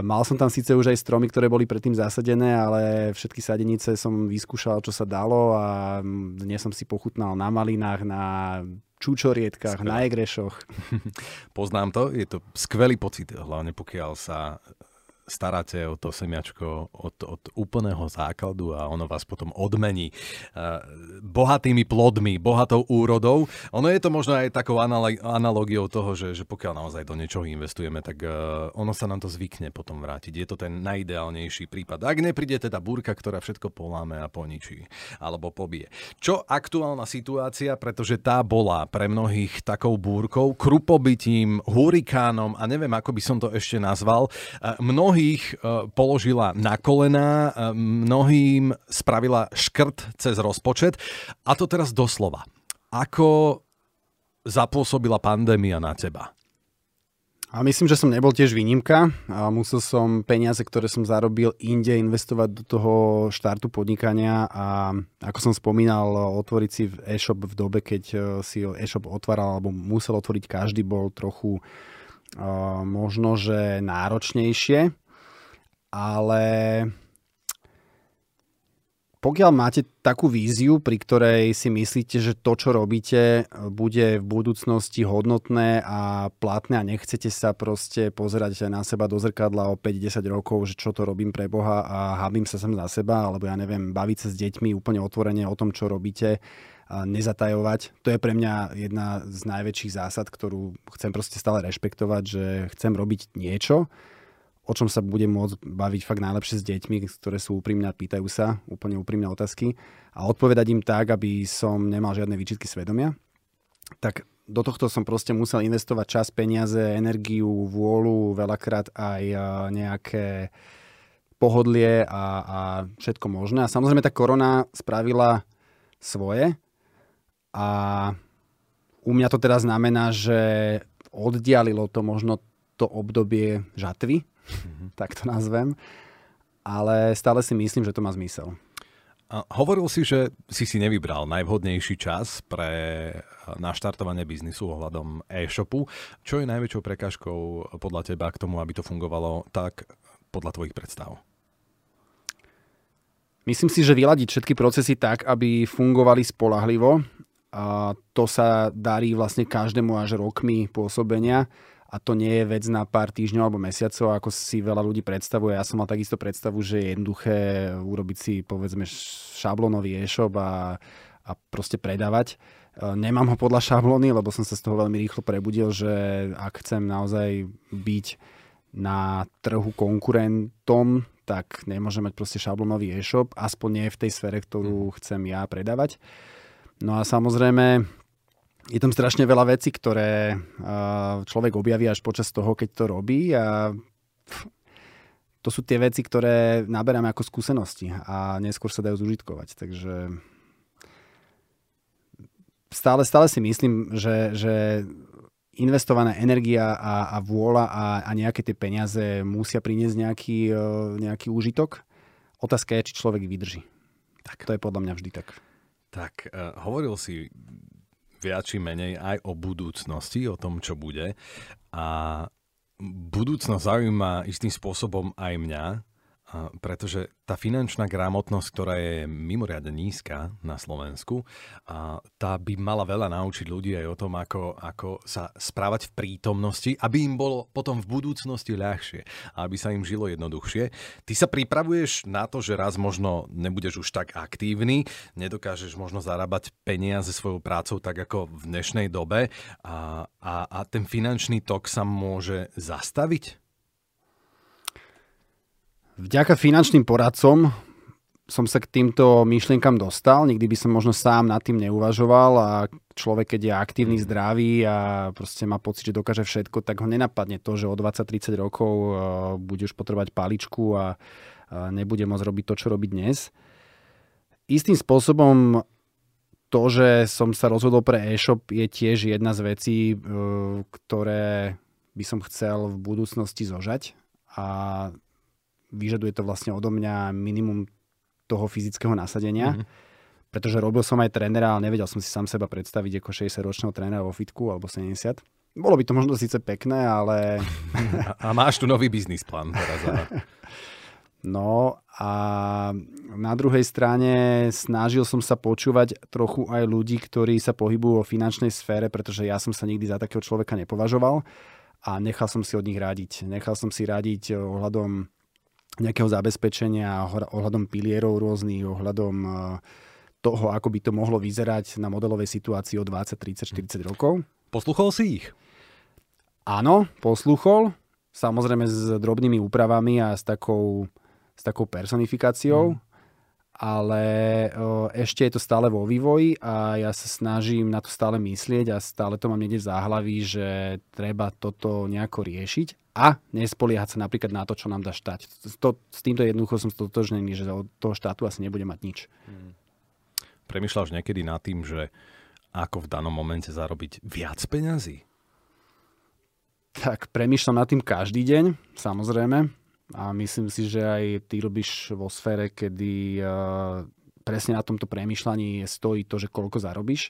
mal som tam síce už aj stromy, ktoré boli predtým zasadené, ale všetky sadenice som vyskúšal, čo sa dalo a dnes som si pochutnal na malinách, na čúčorietkách, Skvelé. na egrešoch. Poznám to, je to skvelý pocit, hlavne pokiaľ sa staráte o to semiačko od, od úplného základu a ono vás potom odmení uh, bohatými plodmi, bohatou úrodou. Ono je to možno aj takou analogiou toho, že, že pokiaľ naozaj do niečoho investujeme, tak uh, ono sa nám to zvykne potom vrátiť. Je to ten najideálnejší prípad. Ak nepríde teda búrka, ktorá všetko poláme a poničí alebo pobije. Čo aktuálna situácia, pretože tá bola pre mnohých takou búrkou, krupobytím, hurikánom a neviem, ako by som to ešte nazval. Uh, mnohí mnohých e, položila na kolená, e, mnohým spravila škrt cez rozpočet. A to teraz doslova. Ako zapôsobila pandémia na teba? A myslím, že som nebol tiež výnimka. A musel som peniaze, ktoré som zarobil inde, investovať do toho štartu podnikania a ako som spomínal, otvoriť si e-shop v dobe, keď e, si e-shop otváral alebo musel otvoriť každý, bol trochu uh, možno, že náročnejšie ale pokiaľ máte takú víziu, pri ktorej si myslíte, že to, čo robíte, bude v budúcnosti hodnotné a platné a nechcete sa proste pozerať na seba do zrkadla o 5-10 rokov, že čo to robím pre Boha a hábim sa sem za seba, alebo ja neviem, baviť sa s deťmi úplne otvorene o tom, čo robíte, a nezatajovať. To je pre mňa jedna z najväčších zásad, ktorú chcem proste stále rešpektovať, že chcem robiť niečo, o čom sa budem môcť baviť fakt najlepšie s deťmi, ktoré sú úprimné a pýtajú sa úplne úprimné otázky a odpovedať im tak, aby som nemal žiadne výčitky svedomia. Tak do tohto som proste musel investovať čas, peniaze, energiu, vôľu, veľakrát aj nejaké pohodlie a, a všetko možné. A samozrejme tá korona spravila svoje a u mňa to teda znamená, že oddialilo to možno to obdobie žatvy, mm-hmm. tak to nazvem. Ale stále si myslím, že to má zmysel. A hovoril si, že si si nevybral najvhodnejší čas pre naštartovanie biznisu ohľadom e-shopu. Čo je najväčšou prekážkou podľa teba k tomu, aby to fungovalo tak podľa tvojich predstav? Myslím si, že vyladiť všetky procesy tak, aby fungovali spolahlivo. A to sa darí vlastne každému až rokmi pôsobenia a to nie je vec na pár týždňov alebo mesiacov, ako si veľa ľudí predstavuje. Ja som mal takisto predstavu, že je jednoduché urobiť si povedzme šablónový e-shop a, a proste predávať. E, nemám ho podľa šablóny, lebo som sa z toho veľmi rýchlo prebudil, že ak chcem naozaj byť na trhu konkurentom, tak nemôžem mať proste šablónový e-shop, aspoň nie v tej sfere, ktorú mhm. chcem ja predávať. No a samozrejme, je tam strašne veľa vecí, ktoré človek objaví až počas toho, keď to robí a to sú tie veci, ktoré naberáme ako skúsenosti a neskôr sa dajú zužitkovať. Takže stále, stále si myslím, že, že investovaná energia a, a vôľa a, a nejaké tie peniaze musia priniesť nejaký, e, nejaký úžitok. Otázka je, či človek vydrží. Tak. To je podľa mňa vždy tak. Tak, uh, hovoril si viac či menej aj o budúcnosti, o tom, čo bude. A budúcnosť zaujíma istým spôsobom aj mňa, pretože tá finančná gramotnosť, ktorá je mimoriadne nízka na Slovensku, a tá by mala veľa naučiť ľudí aj o tom, ako, ako sa správať v prítomnosti, aby im bolo potom v budúcnosti ľahšie a aby sa im žilo jednoduchšie. Ty sa pripravuješ na to, že raz možno nebudeš už tak aktívny, nedokážeš možno zarábať peniaze svojou prácou tak ako v dnešnej dobe a, a, a ten finančný tok sa môže zastaviť? Vďaka finančným poradcom som sa k týmto myšlienkam dostal. Nikdy by som možno sám nad tým neuvažoval a človek, keď je aktívny, mhm. zdravý a proste má pocit, že dokáže všetko, tak ho nenapadne to, že o 20-30 rokov uh, bude už potrebovať paličku a nebude môcť robiť to, čo robí dnes. Istým spôsobom to, že som sa rozhodol pre e-shop je tiež jedna z vecí, uh, ktoré by som chcel v budúcnosti zožať a vyžaduje to vlastne odo mňa minimum toho fyzického nasadenia. Mm-hmm. Pretože robil som aj trénera, ale nevedel som si sám seba predstaviť ako 60-ročného trénera vo fitku alebo 70. Bolo by to možno síce pekné, ale... A, a máš tu nový biznis plán teraz. No a na druhej strane snažil som sa počúvať trochu aj ľudí, ktorí sa pohybujú vo finančnej sfére, pretože ja som sa nikdy za takého človeka nepovažoval a nechal som si od nich radiť. Nechal som si radiť ohľadom nejakého zabezpečenia ohľadom pilierov rôznych, ohľadom e, toho, ako by to mohlo vyzerať na modelovej situácii o 20, 30, 40 rokov. Posluchol si ich? Áno, posluchol. Samozrejme s drobnými úpravami a s takou, s takou personifikáciou. Mm ale ešte je to stále vo vývoji a ja sa snažím na to stále myslieť a stále to mám niekde v záhlaví, že treba toto nejako riešiť a nespoliehať sa napríklad na to, čo nám dá štát. To, s týmto jednoducho som stotožnený, že od toho štátu asi nebude mať nič. Hmm. Premýšľaš niekedy nad tým, že ako v danom momente zarobiť viac peňazí? Tak premýšľam nad tým každý deň, samozrejme a myslím si, že aj ty robíš vo sfére, kedy presne na tomto premyšľaní stojí to, že koľko zarobíš.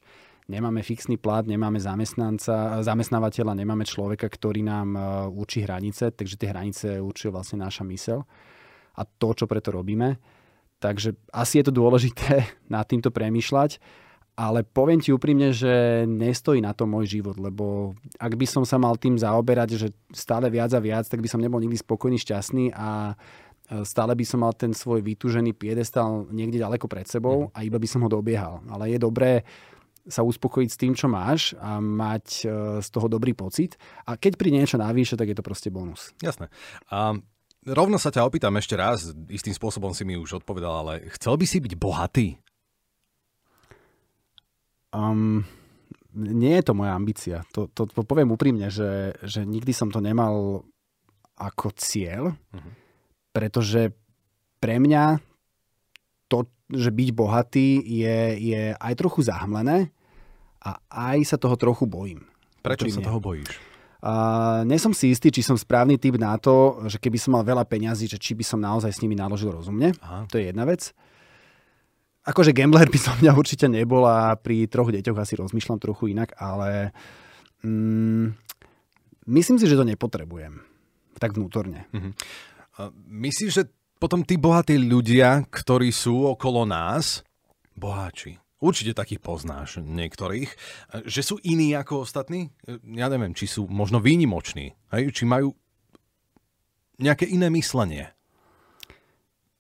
Nemáme fixný plat, nemáme zamestnanca, zamestnávateľa, nemáme človeka, ktorý nám určí hranice, takže tie hranice určuje vlastne naša mysel a to, čo preto robíme. Takže asi je to dôležité nad týmto premýšľať, ale poviem ti úprimne, že nestojí na to môj život, lebo ak by som sa mal tým zaoberať, že stále viac a viac, tak by som nebol nikdy spokojný, šťastný a stále by som mal ten svoj vytúžený piedestal niekde ďaleko pred sebou mhm. a iba by som ho dobiehal. Ale je dobré sa uspokojiť s tým, čo máš a mať e, z toho dobrý pocit. A keď príde niečo navyše, tak je to proste bonus. Jasné. A rovno sa ťa opýtam ešte raz, istým spôsobom si mi už odpovedal, ale chcel by si byť bohatý? Um, nie je to moja ambícia. To, to, to poviem úprimne, že, že nikdy som to nemal ako cieľ, uh-huh. pretože pre mňa to, že byť bohatý je, je aj trochu zahmlené a aj sa toho trochu bojím. Prečo sa toho bojíš? Uh, nie som si istý, či som správny typ na to, že keby som mal veľa peňazí, že či by som naozaj s nimi naložil rozumne. Aha. To je jedna vec. Akože gambler by som mňa určite nebol a pri troch deťoch asi rozmýšľam trochu inak, ale mm, myslím si, že to nepotrebujem. Tak vnútorne. Uh, myslíš, že potom tí bohatí ľudia, ktorí sú okolo nás, boháči, určite takých poznáš niektorých, že sú iní ako ostatní? Ja neviem, či sú možno výnimoční, hej? či majú nejaké iné myslenie.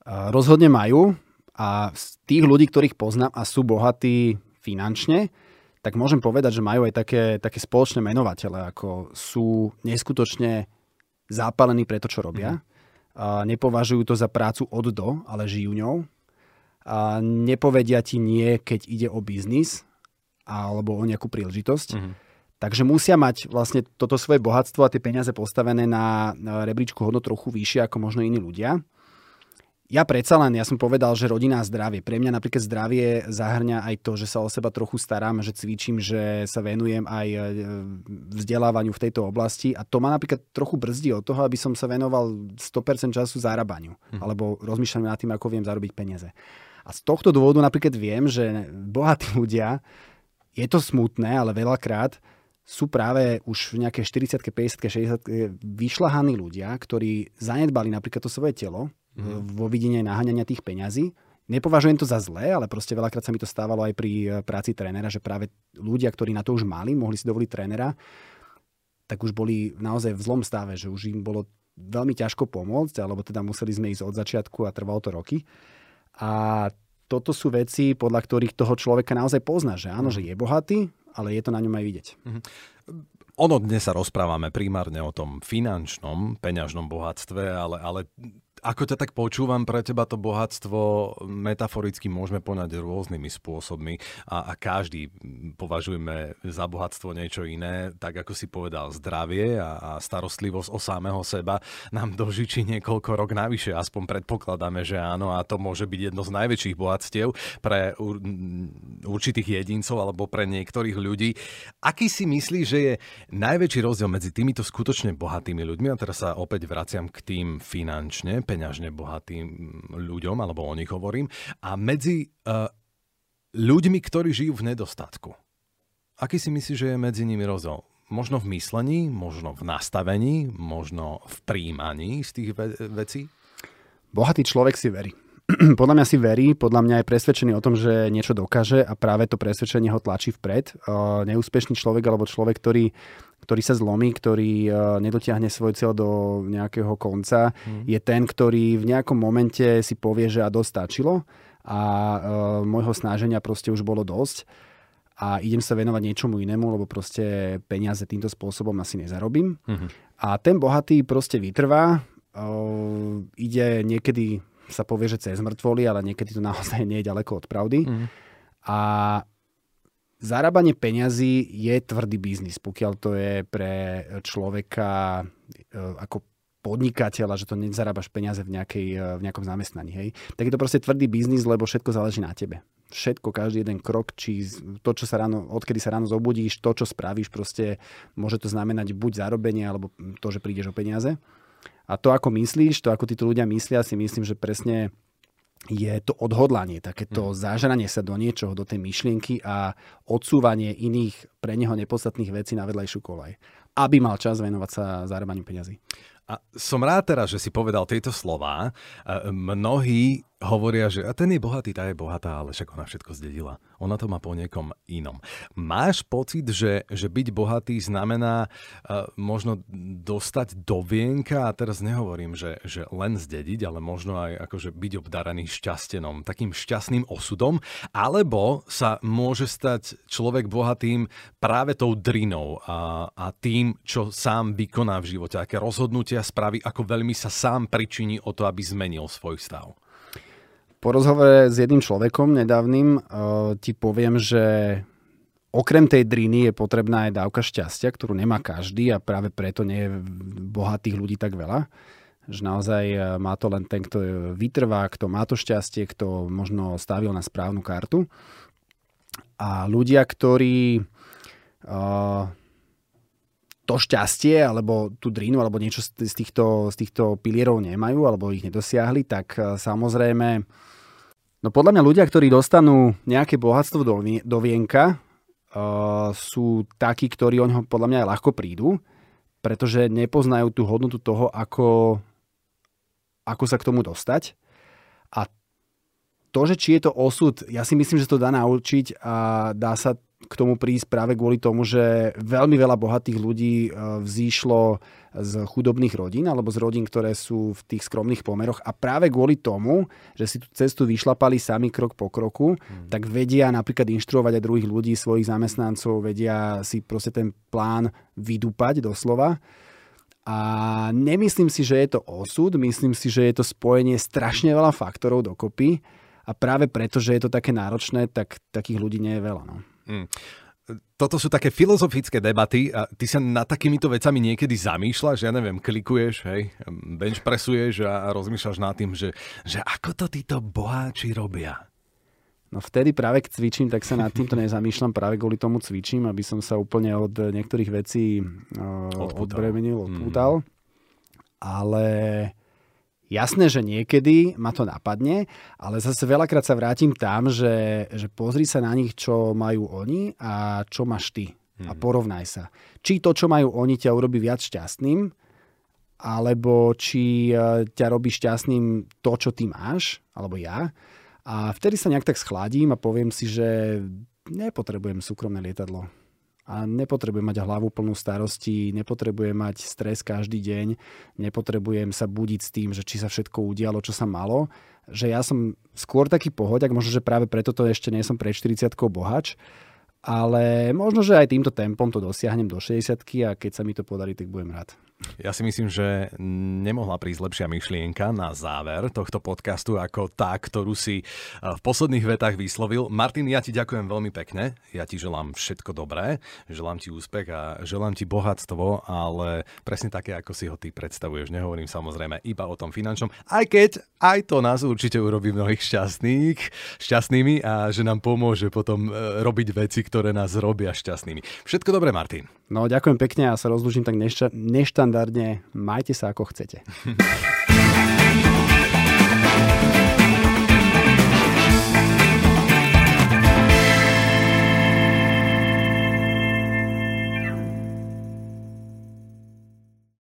Rozhodne majú a z tých ľudí, ktorých poznám a sú bohatí finančne, tak môžem povedať, že majú aj také, také spoločné menovatele, ako sú neskutočne zápalení pre to, čo robia. Mm a nepovažujú to za prácu od do, ale žijú ňou. A nepovedia ti nie, keď ide o biznis alebo o nejakú príležitosť. Mm-hmm. Takže musia mať vlastne toto svoje bohatstvo a tie peniaze postavené na rebríčku hodnot trochu vyššie ako možno iní ľudia ja predsa len, ja som povedal, že rodina a zdravie. Pre mňa napríklad zdravie zahrňa aj to, že sa o seba trochu starám, že cvičím, že sa venujem aj e, vzdelávaniu v tejto oblasti a to ma napríklad trochu brzdí od toho, aby som sa venoval 100% času zarábaniu hm. alebo rozmýšľam nad tým, ako viem zarobiť peniaze. A z tohto dôvodu napríklad viem, že bohatí ľudia, je to smutné, ale veľakrát sú práve už v nejaké 40 50 60 vyšľahaní ľudia, ktorí zanedbali napríklad to svoje telo, mm. vo naháňania tých peňazí. Nepovažujem to za zlé, ale proste veľakrát sa mi to stávalo aj pri eh, práci trénera, že práve ľudia, ktorí na to už mali, mohli si dovoliť trénera, tak už boli naozaj v zlom stave, že už im bolo veľmi ťažko pomôcť, alebo teda museli sme ísť od začiatku a trvalo to roky. A toto sú veci, podľa ktorých toho človeka naozaj pozná, že áno, mm. že je bohatý, ale je to na ňom aj vidieť. Mm. Ono dnes sa rozprávame primárne o tom finančnom, peňažnom bohatstve, ale, ale ako ťa tak počúvam, pre teba to bohatstvo metaforicky môžeme poňať rôznymi spôsobmi a, a každý považujeme za bohatstvo niečo iné, tak ako si povedal, zdravie a, a starostlivosť o samého seba nám dožičí niekoľko rok navyše, aspoň predpokladáme, že áno a to môže byť jedno z najväčších bohatstiev pre určitých jedincov alebo pre niektorých ľudí. Aký si myslíš, že je najväčší rozdiel medzi týmito skutočne bohatými ľuďmi, a teraz sa opäť vraciam k tým finančne, peňažne bohatým ľuďom, alebo o nich hovorím, a medzi uh, ľuďmi, ktorí žijú v nedostatku. Aký si myslíš, že je medzi nimi rozdiel? Možno v myslení, možno v nastavení, možno v príjmaní z tých ve- vecí? Bohatý človek si verí. podľa mňa si verí, podľa mňa je presvedčený o tom, že niečo dokáže a práve to presvedčenie ho tlačí vpred. Uh, neúspešný človek alebo človek, ktorý ktorý sa zlomí, ktorý uh, nedotiahne svoj cieľ do nejakého konca, mm. je ten, ktorý v nejakom momente si povie, že a dostačilo a uh, môjho snaženia proste už bolo dosť a idem sa venovať niečomu inému, lebo proste peniaze týmto spôsobom asi nezarobím. Mm-hmm. A ten bohatý proste vytrvá, uh, ide niekedy sa povie, že cez mŕtvoly, ale niekedy to naozaj nie je ďaleko od pravdy. Mm. A Zarábanie peňazí je tvrdý biznis, pokiaľ to je pre človeka e, ako podnikateľa, že to nezarábaš peniaze v, nejakej, e, v nejakom zamestnaní. Hej? Tak je to proste tvrdý biznis, lebo všetko záleží na tebe. Všetko, každý jeden krok, či to, čo sa ráno, odkedy sa ráno zobudíš, to, čo spravíš, proste môže to znamenať buď zarobenie, alebo to, že prídeš o peniaze. A to, ako myslíš, to, ako títo ľudia myslia, si myslím, že presne je to odhodlanie, takéto mm. zážranie sa do niečoho, do tej myšlienky a odsúvanie iných pre neho nepodstatných vecí na vedľajšiu kolaj, aby mal čas venovať sa zároveň peniazy. A som rád teraz, že si povedal tieto slova. Mnohí hovoria, že a ten je bohatý, tá je bohatá, ale však ona všetko zdedila. Ona to má po niekom inom. Máš pocit, že, že byť bohatý znamená uh, možno dostať do vienka, a teraz nehovorím, že, že len zdediť, ale možno aj akože byť obdaraný šťastenom, takým šťastným osudom, alebo sa môže stať človek bohatým práve tou drinou a, a tým, čo sám vykoná v živote, aké rozhodnutia spraví, ako veľmi sa sám pričiní o to, aby zmenil svoj stav. Po rozhovore s jedným človekom nedávnym uh, ti poviem, že okrem tej driny je potrebná aj dávka šťastia, ktorú nemá každý a práve preto nie je bohatých ľudí tak veľa. Že naozaj uh, má to len ten, kto vytrvá, kto má to šťastie, kto možno stavil na správnu kartu. A ľudia, ktorí uh, to šťastie alebo tú drinu alebo niečo z týchto, z týchto pilierov nemajú alebo ich nedosiahli, tak samozrejme No podľa mňa ľudia, ktorí dostanú nejaké bohatstvo do, do vienka, uh, sú takí, ktorí o neho podľa mňa aj ľahko prídu, pretože nepoznajú tú hodnotu toho, ako, ako sa k tomu dostať. A to, že či je to osud, ja si myslím, že to dá naučiť a dá sa k tomu prísť práve kvôli tomu, že veľmi veľa bohatých ľudí e, vzýšlo z chudobných rodín alebo z rodín, ktoré sú v tých skromných pomeroch a práve kvôli tomu, že si tú cestu vyšlapali sami krok po kroku, hmm. tak vedia napríklad inštruovať aj druhých ľudí, svojich zamestnancov, vedia si proste ten plán vydúpať doslova. A nemyslím si, že je to osud, myslím si, že je to spojenie strašne veľa faktorov dokopy a práve preto, že je to také náročné, tak takých ľudí nie je veľa. No. Mm. Toto sú také filozofické debaty a ty sa nad takýmito vecami niekedy zamýšľaš, ja neviem, klikuješ, hej, bench presuješ a rozmýšľaš nad tým, že, že ako to títo boháči robia. No vtedy práve keď cvičím, tak sa nad týmto nezamýšľam, práve kvôli tomu cvičím, aby som sa úplne od niektorých vecí uh, odbremenil, odpútal. Mm. Ale Jasné, že niekedy ma to napadne, ale zase veľakrát sa vrátim tam, že, že pozri sa na nich, čo majú oni a čo máš ty. Hmm. A mhm. porovnaj sa. Či to, čo majú oni, ťa urobí viac šťastným, alebo či e, ťa robí šťastným to, čo ty máš, alebo ja. A vtedy sa nejak tak schladím a poviem si, že nepotrebujem súkromné lietadlo a nepotrebujem mať hlavu plnú starosti, nepotrebujem mať stres každý deň, nepotrebujem sa budiť s tým, že či sa všetko udialo, čo sa malo, že ja som skôr taký pohodiak, možno, že práve preto to ešte nie som pred 40 bohač, ale možno, že aj týmto tempom to dosiahnem do 60 a keď sa mi to podarí, tak budem rád. Ja si myslím, že nemohla prísť lepšia myšlienka na záver tohto podcastu ako tá, ktorú si eh, v posledných vetách vyslovil. Martin, ja ti ďakujem veľmi pekne. Ja ti želám všetko dobré, želám ti úspech a želám ti bohatstvo, ale presne také, ako si ho ty predstavuješ. Nehovorím samozrejme iba o tom finančnom, aj keď aj to nás určite urobí mnohých šťastných, šťastnými a že nám pomôže potom eh, robiť veci, ktoré nás robia šťastnými. Všetko dobré, Martin. No, ďakujem pekne a sa rozlúčim tak nešta- neštandardne. Majte sa ako chcete.